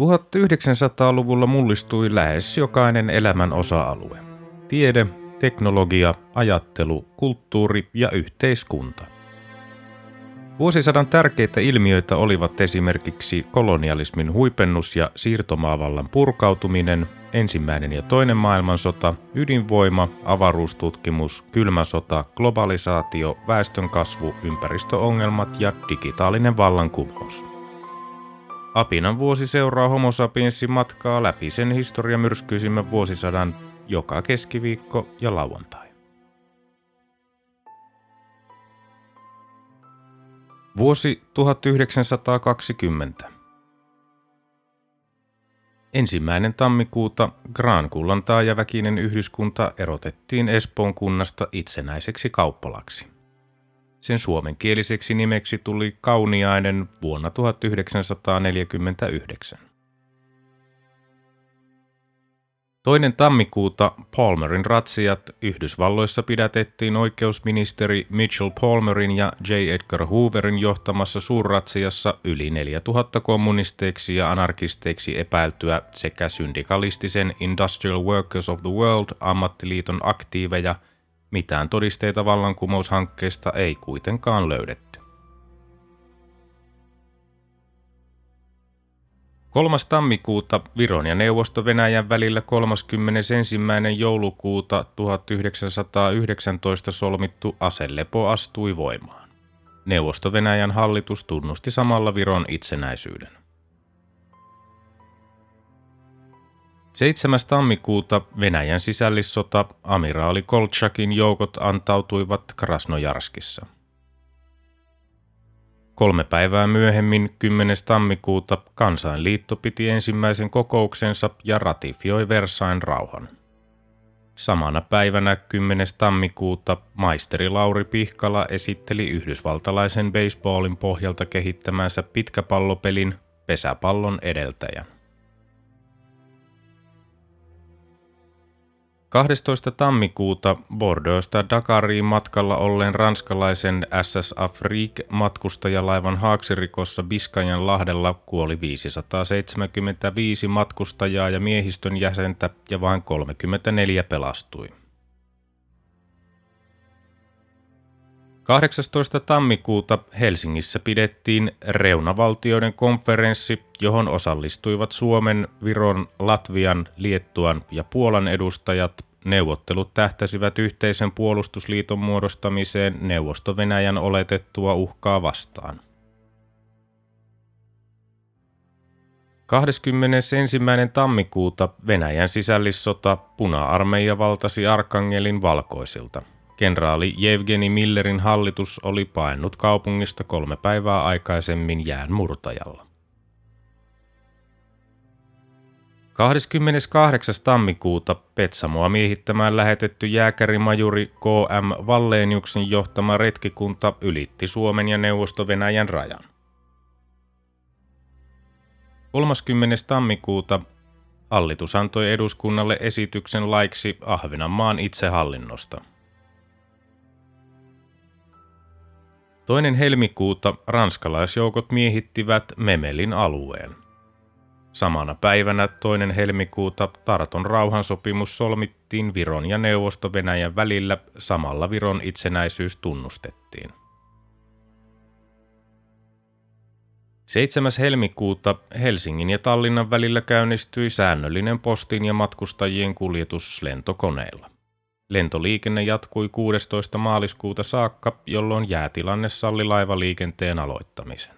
1900-luvulla mullistui lähes jokainen elämän osa-alue. Tiede, teknologia, ajattelu, kulttuuri ja yhteiskunta. Vuosisadan tärkeitä ilmiöitä olivat esimerkiksi kolonialismin huipennus ja siirtomaavallan purkautuminen, ensimmäinen ja toinen maailmansota, ydinvoima, avaruustutkimus, kylmä sota, globalisaatio, väestönkasvu, ympäristöongelmat ja digitaalinen vallankumous. Apinan vuosi seuraa Homo sapiensin matkaa läpi sen historiamyrskyisimmän vuosisadan joka keskiviikko ja lauantai. Vuosi 1920. Ensimmäinen tammikuuta Graankullan taajaväkinen yhdyskunta erotettiin Espoon kunnasta itsenäiseksi kauppalaksi. Sen suomenkieliseksi nimeksi tuli Kauniainen vuonna 1949. Toinen tammikuuta Palmerin ratsiat Yhdysvalloissa pidätettiin oikeusministeri Mitchell Palmerin ja J. Edgar Hooverin johtamassa suurratsiassa yli 4000 kommunisteiksi ja anarkisteiksi epäiltyä sekä syndikalistisen Industrial Workers of the World ammattiliiton aktiiveja – mitään todisteita vallankumoushankkeesta ei kuitenkaan löydetty. 3. tammikuuta Viron ja Neuvosto-Venäjän välillä 31. joulukuuta 1919 solmittu aselepo astui voimaan. Neuvosto-Venäjän hallitus tunnusti samalla Viron itsenäisyyden. 7. tammikuuta Venäjän sisällissota amiraali Kolchakin joukot antautuivat Krasnojarskissa. Kolme päivää myöhemmin, 10. tammikuuta, kansainliitto piti ensimmäisen kokouksensa ja ratifioi Versain rauhan. Samana päivänä 10. tammikuuta maisteri Lauri Pihkala esitteli yhdysvaltalaisen baseballin pohjalta kehittämänsä pitkäpallopelin pesäpallon edeltäjän. 12. tammikuuta Bordeauxsta Dakariin matkalla olleen ranskalaisen SS Afrique matkustajalaivan haaksirikossa Biskajan lahdella kuoli 575 matkustajaa ja miehistön jäsentä ja vain 34 pelastui. 18. tammikuuta Helsingissä pidettiin reunavaltioiden konferenssi, johon osallistuivat Suomen, Viron, Latvian, Liettuan ja Puolan edustajat. Neuvottelut tähtäsivät yhteisen puolustusliiton muodostamiseen Neuvosto-Venäjän oletettua uhkaa vastaan. 21. tammikuuta Venäjän sisällissota puna-armeija valtasi Arkangelin valkoisilta – Kenraali Jevgeni Millerin hallitus oli paennut kaupungista kolme päivää aikaisemmin jään murtajalla. 28. tammikuuta Petsamoa miehittämään lähetetty jääkärimajuri K.M. Valleeniuksen johtama retkikunta ylitti Suomen ja Neuvosto-Venäjän rajan. 30. tammikuuta hallitus antoi eduskunnalle esityksen laiksi Ahvenanmaan itsehallinnosta – Toinen helmikuuta ranskalaisjoukot miehittivät Memelin alueen. Samana päivänä toinen helmikuuta Tarton rauhansopimus solmittiin Viron ja Neuvosto-Venäjän välillä, samalla Viron itsenäisyys tunnustettiin. 7. helmikuuta Helsingin ja Tallinnan välillä käynnistyi säännöllinen postin ja matkustajien kuljetus lentokoneilla. Lentoliikenne jatkui 16. maaliskuuta saakka, jolloin jäätilanne salli laivaliikenteen aloittamisen.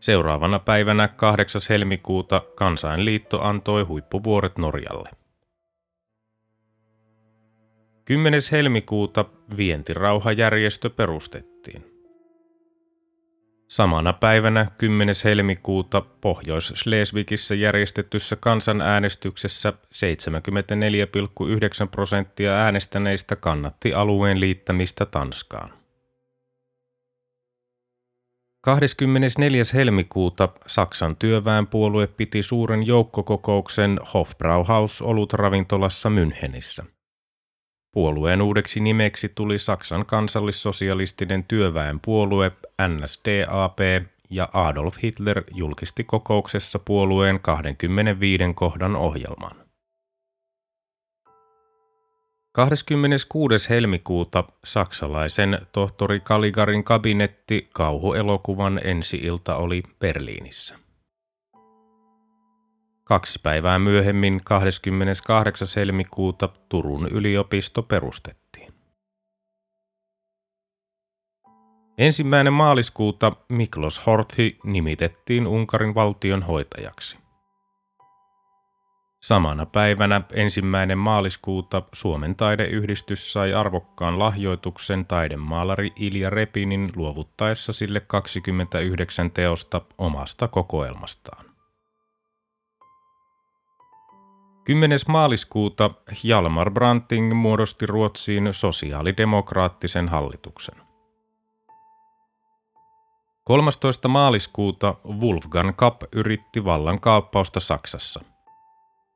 Seuraavana päivänä 8. helmikuuta Kansainliitto antoi huippuvuoret Norjalle. 10. helmikuuta vientirauhajärjestö perustettiin. Samana päivänä 10. helmikuuta Pohjois-Schleswigissä järjestetyssä kansanäänestyksessä 74,9 prosenttia äänestäneistä kannatti alueen liittämistä Tanskaan. 24. helmikuuta Saksan työväenpuolue piti suuren joukkokokouksen Hofbrauhaus ravintolassa Münchenissä. Puolueen uudeksi nimeksi tuli Saksan kansallissosialistinen työväenpuolue NSDAP, ja Adolf Hitler julkisti kokouksessa puolueen 25 kohdan ohjelman. 26. helmikuuta saksalaisen tohtori Kaligarin kabinetti kauhuelokuvan ensi-ilta oli Berliinissä. Kaksi päivää myöhemmin 28. helmikuuta Turun yliopisto perustettiin. Ensimmäinen maaliskuuta Miklos Horthy nimitettiin Unkarin valtion hoitajaksi. Samana päivänä ensimmäinen maaliskuuta Suomen taideyhdistys sai arvokkaan lahjoituksen taidemaalari Ilja Repinin luovuttaessa sille 29 teosta omasta kokoelmastaan. 10. maaliskuuta Hjalmar Branting muodosti Ruotsiin sosiaalidemokraattisen hallituksen. 13. maaliskuuta Wolfgang Kapp yritti vallankaappausta Saksassa.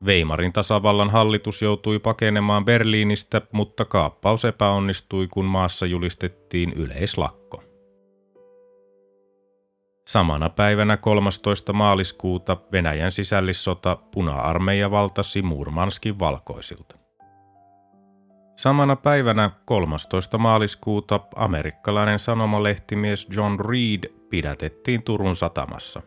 Weimarin tasavallan hallitus joutui pakenemaan Berliinistä, mutta kaappaus epäonnistui, kun maassa julistettiin yleislakko. Samana päivänä 13. maaliskuuta Venäjän sisällissota puna-armeija valtasi Murmanskin valkoisilta. Samana päivänä 13. maaliskuuta amerikkalainen sanomalehtimies John Reed pidätettiin Turun satamassa.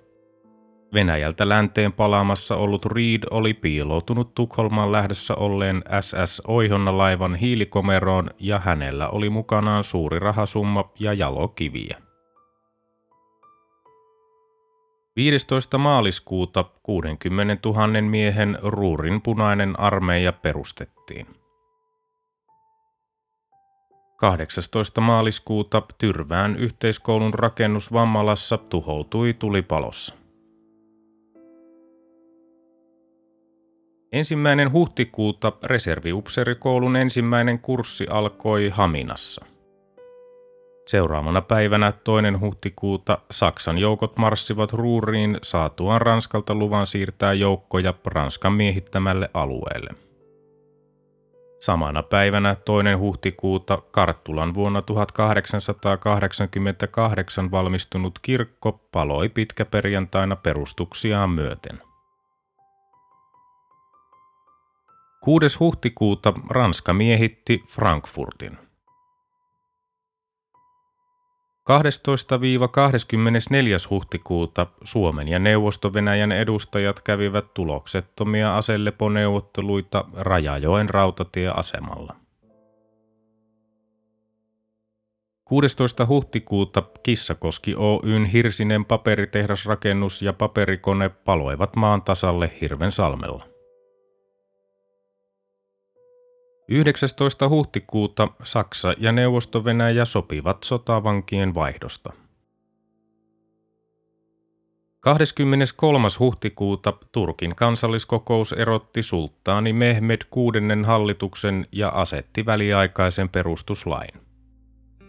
Venäjältä länteen palaamassa ollut Reed oli piiloutunut Tukholmaan lähdössä olleen SS Oihonna-laivan hiilikomeroon ja hänellä oli mukanaan suuri rahasumma ja jalokiviä. 15. maaliskuuta 60 000 miehen Ruurin punainen armeija perustettiin. 18. maaliskuuta Tyrvään yhteiskoulun rakennus Vammalassa tuhoutui tulipalossa. Ensimmäinen huhtikuuta reserviupserikoulun ensimmäinen kurssi alkoi Haminassa. Seuraavana päivänä toinen huhtikuuta Saksan joukot marssivat Ruuriin saatuaan Ranskalta luvan siirtää joukkoja Ranskan miehittämälle alueelle. Samana päivänä toinen huhtikuuta Karttulan vuonna 1888 valmistunut kirkko paloi pitkäperjantaina perustuksiaan myöten. 6. huhtikuuta Ranska miehitti Frankfurtin. 12-24. huhtikuuta Suomen ja Neuvosto-Venäjän edustajat kävivät tuloksettomia aseleponeuvotteluita Rajajoen rautatieasemalla. 16. huhtikuuta Kissakoski Oyn Hirsinen paperitehdasrakennus ja paperikone paloivat maan tasalle Hirvensalmella. 19. huhtikuuta Saksa ja Neuvosto-Venäjä sopivat sotavankien vaihdosta. 23. huhtikuuta Turkin kansalliskokous erotti sulttaani Mehmed kuudennen hallituksen ja asetti väliaikaisen perustuslain.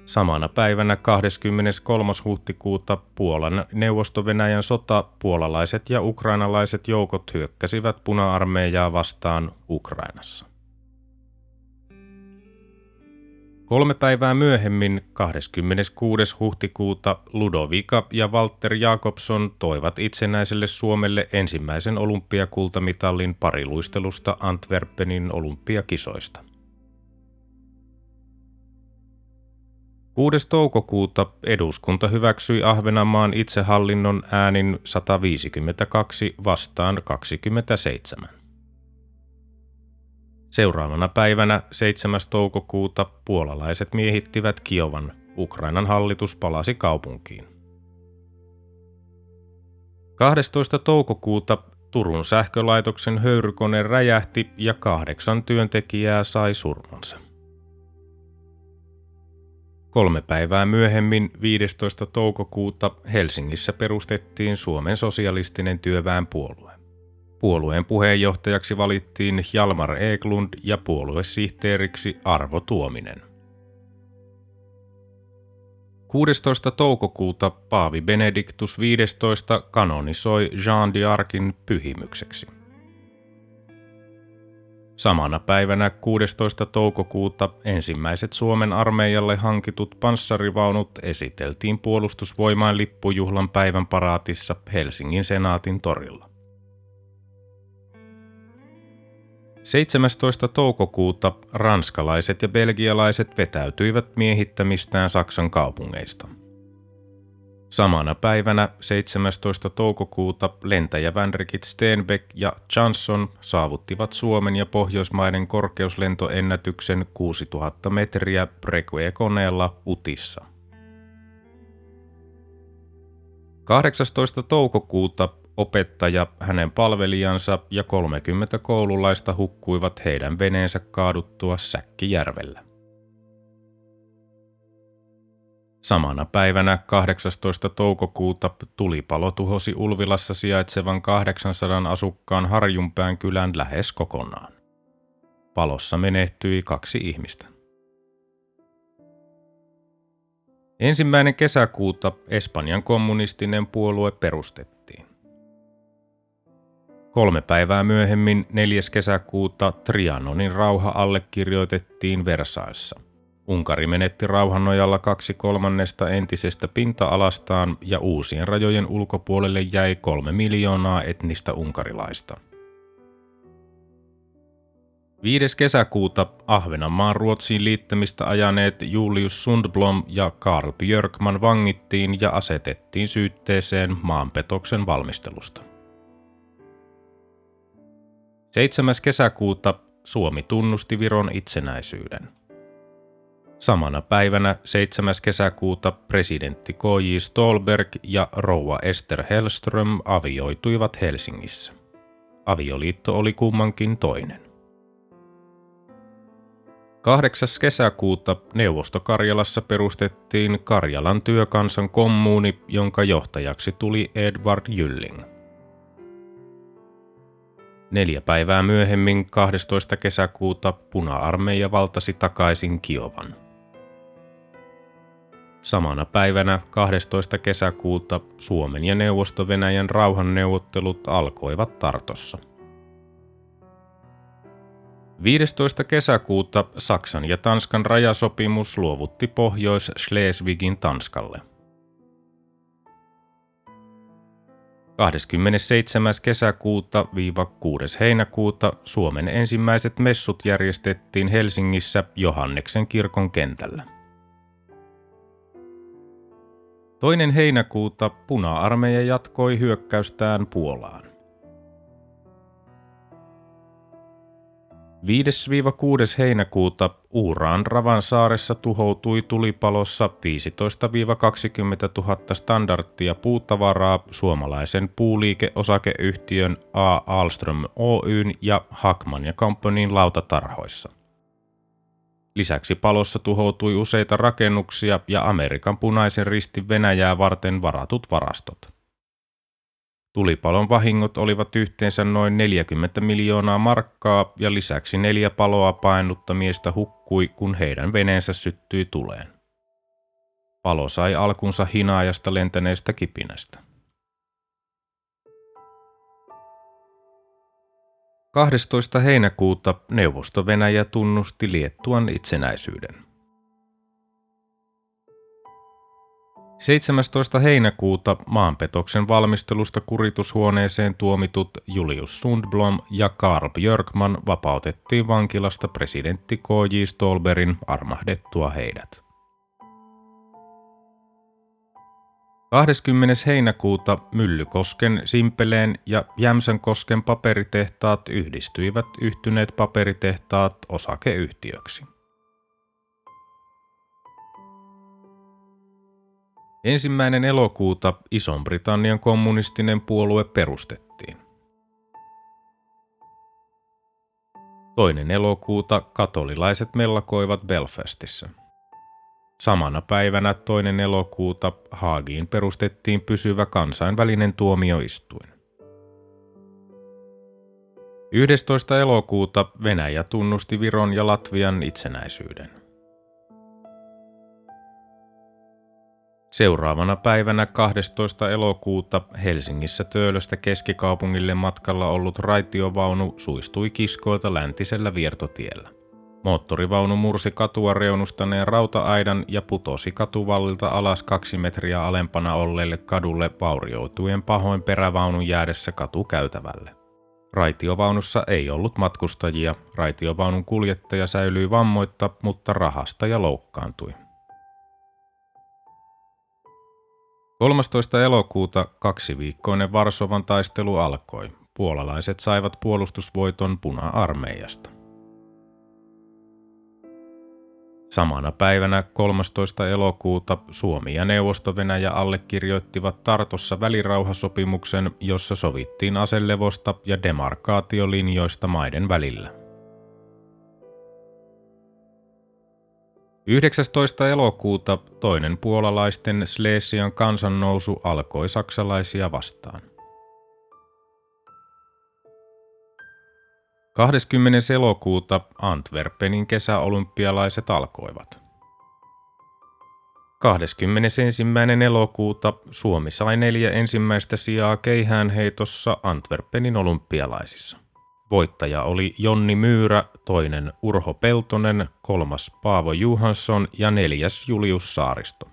Samana päivänä 23. huhtikuuta Puolan neuvosto-Venäjän sota puolalaiset ja ukrainalaiset joukot hyökkäsivät puna-armeijaa vastaan Ukrainassa. Kolme päivää myöhemmin, 26. huhtikuuta, Ludovika ja Walter Jakobson toivat itsenäiselle Suomelle ensimmäisen olympiakultamitalin pariluistelusta Antwerpenin olympiakisoista. 6. toukokuuta eduskunta hyväksyi Ahvenanmaan itsehallinnon äänin 152 vastaan 27. Seuraavana päivänä 7. toukokuuta puolalaiset miehittivät Kiovan. Ukrainan hallitus palasi kaupunkiin. 12. toukokuuta Turun sähkölaitoksen höyrykone räjähti ja kahdeksan työntekijää sai surmansa. Kolme päivää myöhemmin, 15. toukokuuta, Helsingissä perustettiin Suomen sosialistinen työväenpuolue. Puolueen puheenjohtajaksi valittiin Jalmar Eklund ja puoluesihteeriksi Arvo Tuominen. 16. toukokuuta Paavi Benediktus XV kanonisoi Jean d'Arcin pyhimykseksi. Samana päivänä 16. toukokuuta ensimmäiset Suomen armeijalle hankitut panssarivaunut esiteltiin puolustusvoimain lippujuhlan päivän paraatissa Helsingin senaatin torilla. 17. toukokuuta ranskalaiset ja belgialaiset vetäytyivät miehittämistään Saksan kaupungeista – Samana päivänä 17. toukokuuta lentäjävänrikit Steenbeck ja Johnson saavuttivat Suomen ja Pohjoismaiden korkeuslentoennätyksen 6000 metriä Breguet-koneella Utissa. 18. toukokuuta opettaja, hänen palvelijansa ja 30 koululaista hukkuivat heidän veneensä kaaduttua Säkkijärvellä. Samana päivänä 18. toukokuuta tulipalo tuhosi Ulvilassa sijaitsevan 800 asukkaan Harjunpään kylän lähes kokonaan. Palossa menehtyi kaksi ihmistä. Ensimmäinen kesäkuuta Espanjan kommunistinen puolue perustettiin. Kolme päivää myöhemmin 4. kesäkuuta Trianonin rauha allekirjoitettiin Versaissa – Unkari menetti rauhan nojalla kaksi kolmannesta entisestä pinta-alastaan ja uusien rajojen ulkopuolelle jäi kolme miljoonaa etnistä unkarilaista. 5. kesäkuuta Ahvenanmaan Ruotsiin liittämistä ajaneet Julius Sundblom ja Karl Björkman vangittiin ja asetettiin syytteeseen maanpetoksen valmistelusta. 7. kesäkuuta Suomi tunnusti Viron itsenäisyyden. Samana päivänä 7. kesäkuuta presidentti K.J. Stolberg ja rouva Esther Hellström avioituivat Helsingissä. Avioliitto oli kummankin toinen. 8. kesäkuuta Neuvostokarjalassa perustettiin Karjalan työkansan kommuuni, jonka johtajaksi tuli Edward Jylling. Neljä päivää myöhemmin 12. kesäkuuta puna-armeija valtasi takaisin Kiovan. Samana päivänä 12. kesäkuuta Suomen ja Neuvosto-Venäjän rauhanneuvottelut alkoivat Tartossa. 15. kesäkuuta Saksan ja Tanskan rajasopimus luovutti Pohjois-Schleswigin Tanskalle. 27. kesäkuuta 6. heinäkuuta Suomen ensimmäiset messut järjestettiin Helsingissä Johanneksen kirkon kentällä. Toinen heinäkuuta puna-armeija jatkoi hyökkäystään Puolaan. 5-6. heinäkuuta Uuraan Ravan saaressa tuhoutui tulipalossa 15-20 000 standardtia puutavaraa suomalaisen puuliikeosakeyhtiön A. Alström Oyn ja Hackman ja Companyin lautatarhoissa. Lisäksi palossa tuhoutui useita rakennuksia ja Amerikan punaisen ristin Venäjää varten varatut varastot. Tulipalon vahingot olivat yhteensä noin 40 miljoonaa markkaa ja lisäksi neljä paloa painutta miestä hukkui, kun heidän veneensä syttyi tuleen. Palo sai alkunsa hinaajasta lentäneestä kipinästä. 12. heinäkuuta Neuvosto-Venäjä tunnusti Liettuan itsenäisyyden. 17. heinäkuuta maanpetoksen valmistelusta kuritushuoneeseen tuomitut Julius Sundblom ja Karl Björkman vapautettiin vankilasta presidentti K.J. Stolberin armahdettua heidät. 20. heinäkuuta Myllykosken, Simpeleen ja Jämsänkosken paperitehtaat yhdistyivät yhtyneet paperitehtaat osakeyhtiöksi. Ensimmäinen elokuuta Ison-Britannian kommunistinen puolue perustettiin. Toinen elokuuta katolilaiset mellakoivat Belfastissa – Samana päivänä toinen elokuuta Haagiin perustettiin pysyvä kansainvälinen tuomioistuin. 11. elokuuta Venäjä tunnusti Viron ja Latvian itsenäisyyden. Seuraavana päivänä 12. elokuuta Helsingissä Töölöstä keskikaupungille matkalla ollut raitiovaunu suistui kiskoilta läntisellä viertotiellä. Moottorivaunu mursi katua reunustaneen rauta-aidan ja putosi katuvallilta alas kaksi metriä alempana olleelle kadulle vaurioitujen pahoin perävaunun jäädessä katukäytävälle. Raitiovaunussa ei ollut matkustajia, raitiovaunun kuljettaja säilyi vammoitta, mutta rahasta ja loukkaantui. 13. elokuuta kaksiviikkoinen Varsovan taistelu alkoi. Puolalaiset saivat puolustusvoiton puna-armeijasta. Samana päivänä 13. elokuuta Suomi ja Neuvosto-Venäjä allekirjoittivat Tartossa välirauhasopimuksen, jossa sovittiin aselevosta ja demarkaatiolinjoista maiden välillä. 19. elokuuta toinen puolalaisten Slesian kansannousu alkoi saksalaisia vastaan. 20. elokuuta Antwerpenin kesäolympialaiset alkoivat. 21. elokuuta Suomi sai neljä ensimmäistä sijaa keihäänheitossa Antwerpenin olympialaisissa. Voittaja oli Jonni Myyrä, toinen Urho Peltonen, kolmas Paavo Juhansson ja neljäs Julius Saaristo.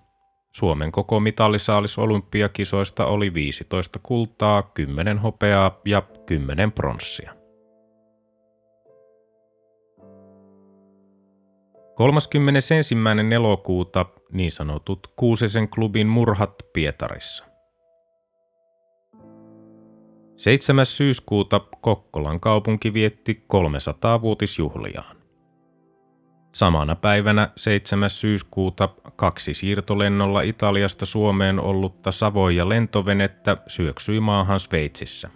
Suomen koko mitallisaalis olympiakisoista oli 15 kultaa, 10 hopeaa ja 10 pronssia. 31. elokuuta niin sanotut Kuusisen klubin murhat Pietarissa. 7. syyskuuta Kokkolan kaupunki vietti 300-vuotisjuhliaan. Samana päivänä 7. syyskuuta kaksi siirtolennolla Italiasta Suomeen ollutta Savoja lentovenettä syöksyi maahan Sveitsissä.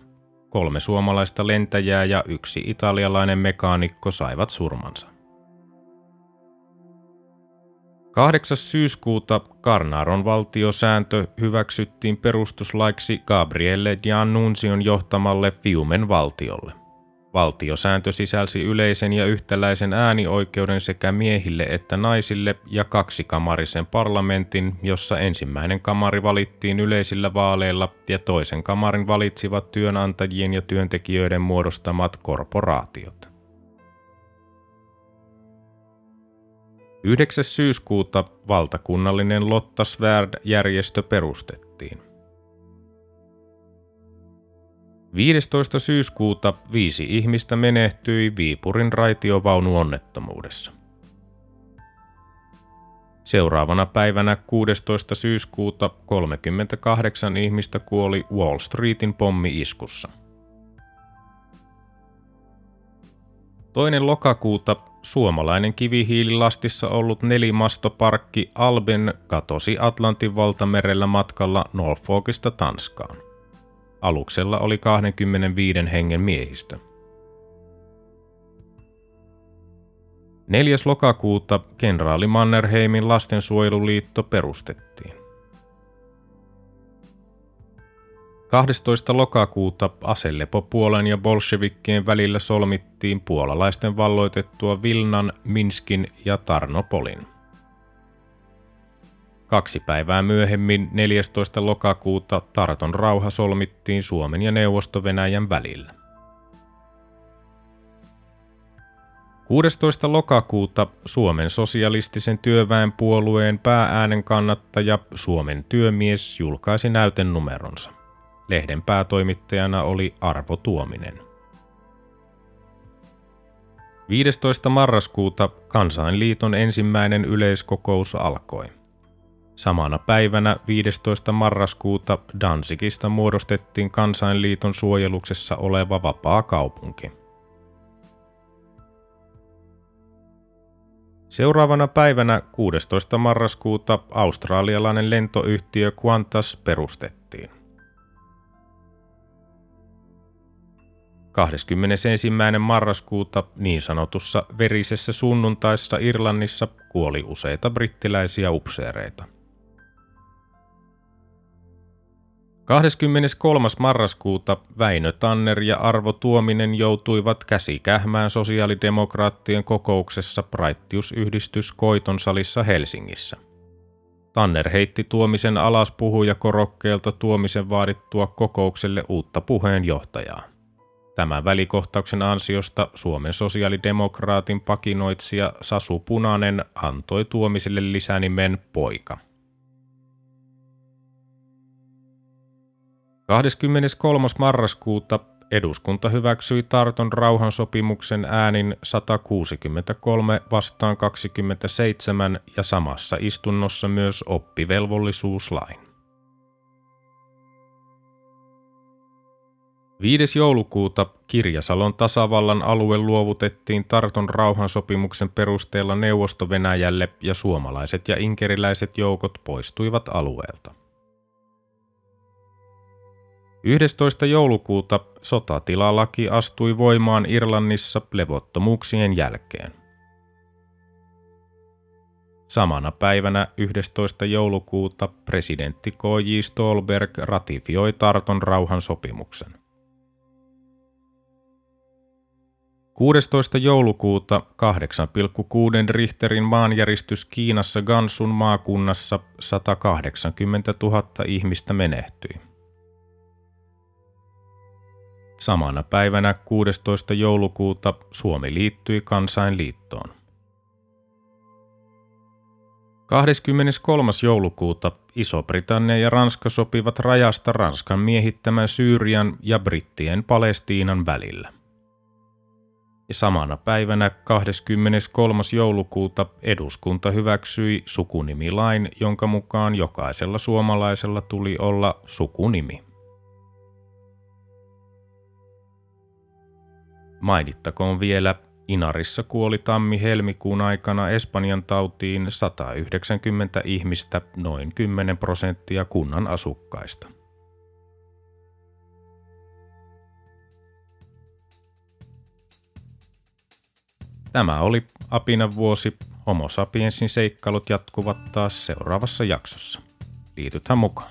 Kolme suomalaista lentäjää ja yksi italialainen mekaanikko saivat surmansa. 8. syyskuuta Karnaron valtiosääntö hyväksyttiin perustuslaiksi Gabrielle Giannunzion johtamalle Fiumen valtiolle. Valtiosääntö sisälsi yleisen ja yhtäläisen äänioikeuden sekä miehille että naisille ja kaksikamarisen parlamentin, jossa ensimmäinen kamari valittiin yleisillä vaaleilla ja toisen kamarin valitsivat työnantajien ja työntekijöiden muodostamat korporaatiot. 9. syyskuuta valtakunnallinen Lotta Svärd-järjestö perustettiin. 15. syyskuuta viisi ihmistä menehtyi Viipurin raitiovaunuonnettomuudessa. Seuraavana päivänä 16. syyskuuta 38 ihmistä kuoli Wall Streetin pommi-iskussa. Toinen lokakuuta suomalainen kivihiililastissa ollut nelimastoparkki Alben katosi Atlantin valtamerellä matkalla Norfolkista Tanskaan. Aluksella oli 25 hengen miehistö. 4. lokakuuta kenraali Mannerheimin lastensuojeluliitto perustettiin. 12. lokakuuta aselepo ja bolshevikkien välillä solmittiin puolalaisten valloitettua Vilnan, Minskin ja Tarnopolin. Kaksi päivää myöhemmin 14. lokakuuta Tarton rauha solmittiin Suomen ja Neuvosto-Venäjän välillä. 16. lokakuuta Suomen sosialistisen työväenpuolueen päääänen kannattaja Suomen työmies julkaisi näytenumeronsa. Lehden päätoimittajana oli Arvo Tuominen. 15. marraskuuta Kansainliiton ensimmäinen yleiskokous alkoi. Samana päivänä 15. marraskuuta Danzigista muodostettiin Kansainliiton suojeluksessa oleva vapaa kaupunki. Seuraavana päivänä 16. marraskuuta australialainen lentoyhtiö Qantas perustettiin. 21. marraskuuta niin sanotussa verisessä sunnuntaissa Irlannissa kuoli useita brittiläisiä upseereita. 23. marraskuuta Väinö Tanner ja Arvo Tuominen joutuivat käsikähmään sosiaalidemokraattien kokouksessa Praittiusyhdistys Koiton salissa Helsingissä. Tanner heitti Tuomisen alas puhujakorokkeelta Tuomisen vaadittua kokoukselle uutta puheenjohtajaa. Tämän välikohtauksen ansiosta Suomen sosiaalidemokraatin pakinoitsija Sasu Punanen antoi Tuomiselle lisänimen poika. 23. marraskuuta eduskunta hyväksyi Tarton rauhansopimuksen äänin 163 vastaan 27 ja samassa istunnossa myös oppivelvollisuuslain. 5. joulukuuta Kirjasalon tasavallan alue luovutettiin Tarton rauhansopimuksen perusteella Neuvosto-Venäjälle ja suomalaiset ja inkeriläiset joukot poistuivat alueelta. 11. joulukuuta sotatilalaki astui voimaan Irlannissa levottomuuksien jälkeen. Samana päivänä 11. joulukuuta presidentti K.J. Stolberg ratifioi Tarton rauhansopimuksen. 16. joulukuuta 8,6 Richterin maanjäristys Kiinassa Gansun maakunnassa 180 000 ihmistä menehtyi. Samana päivänä 16. joulukuuta Suomi liittyi kansainliittoon. 23. joulukuuta Iso-Britannia ja Ranska sopivat rajasta Ranskan miehittämän Syyrian ja brittien Palestiinan välillä. Samana päivänä 23. joulukuuta eduskunta hyväksyi sukunimilain, jonka mukaan jokaisella suomalaisella tuli olla sukunimi. Mainittakoon vielä, Inarissa kuoli tammi-helmikuun aikana Espanjan tautiin 190 ihmistä, noin 10 prosenttia kunnan asukkaista. Tämä oli Apinan vuosi. Homo sapiensin seikkailut jatkuvat taas seuraavassa jaksossa. Liitythän mukaan.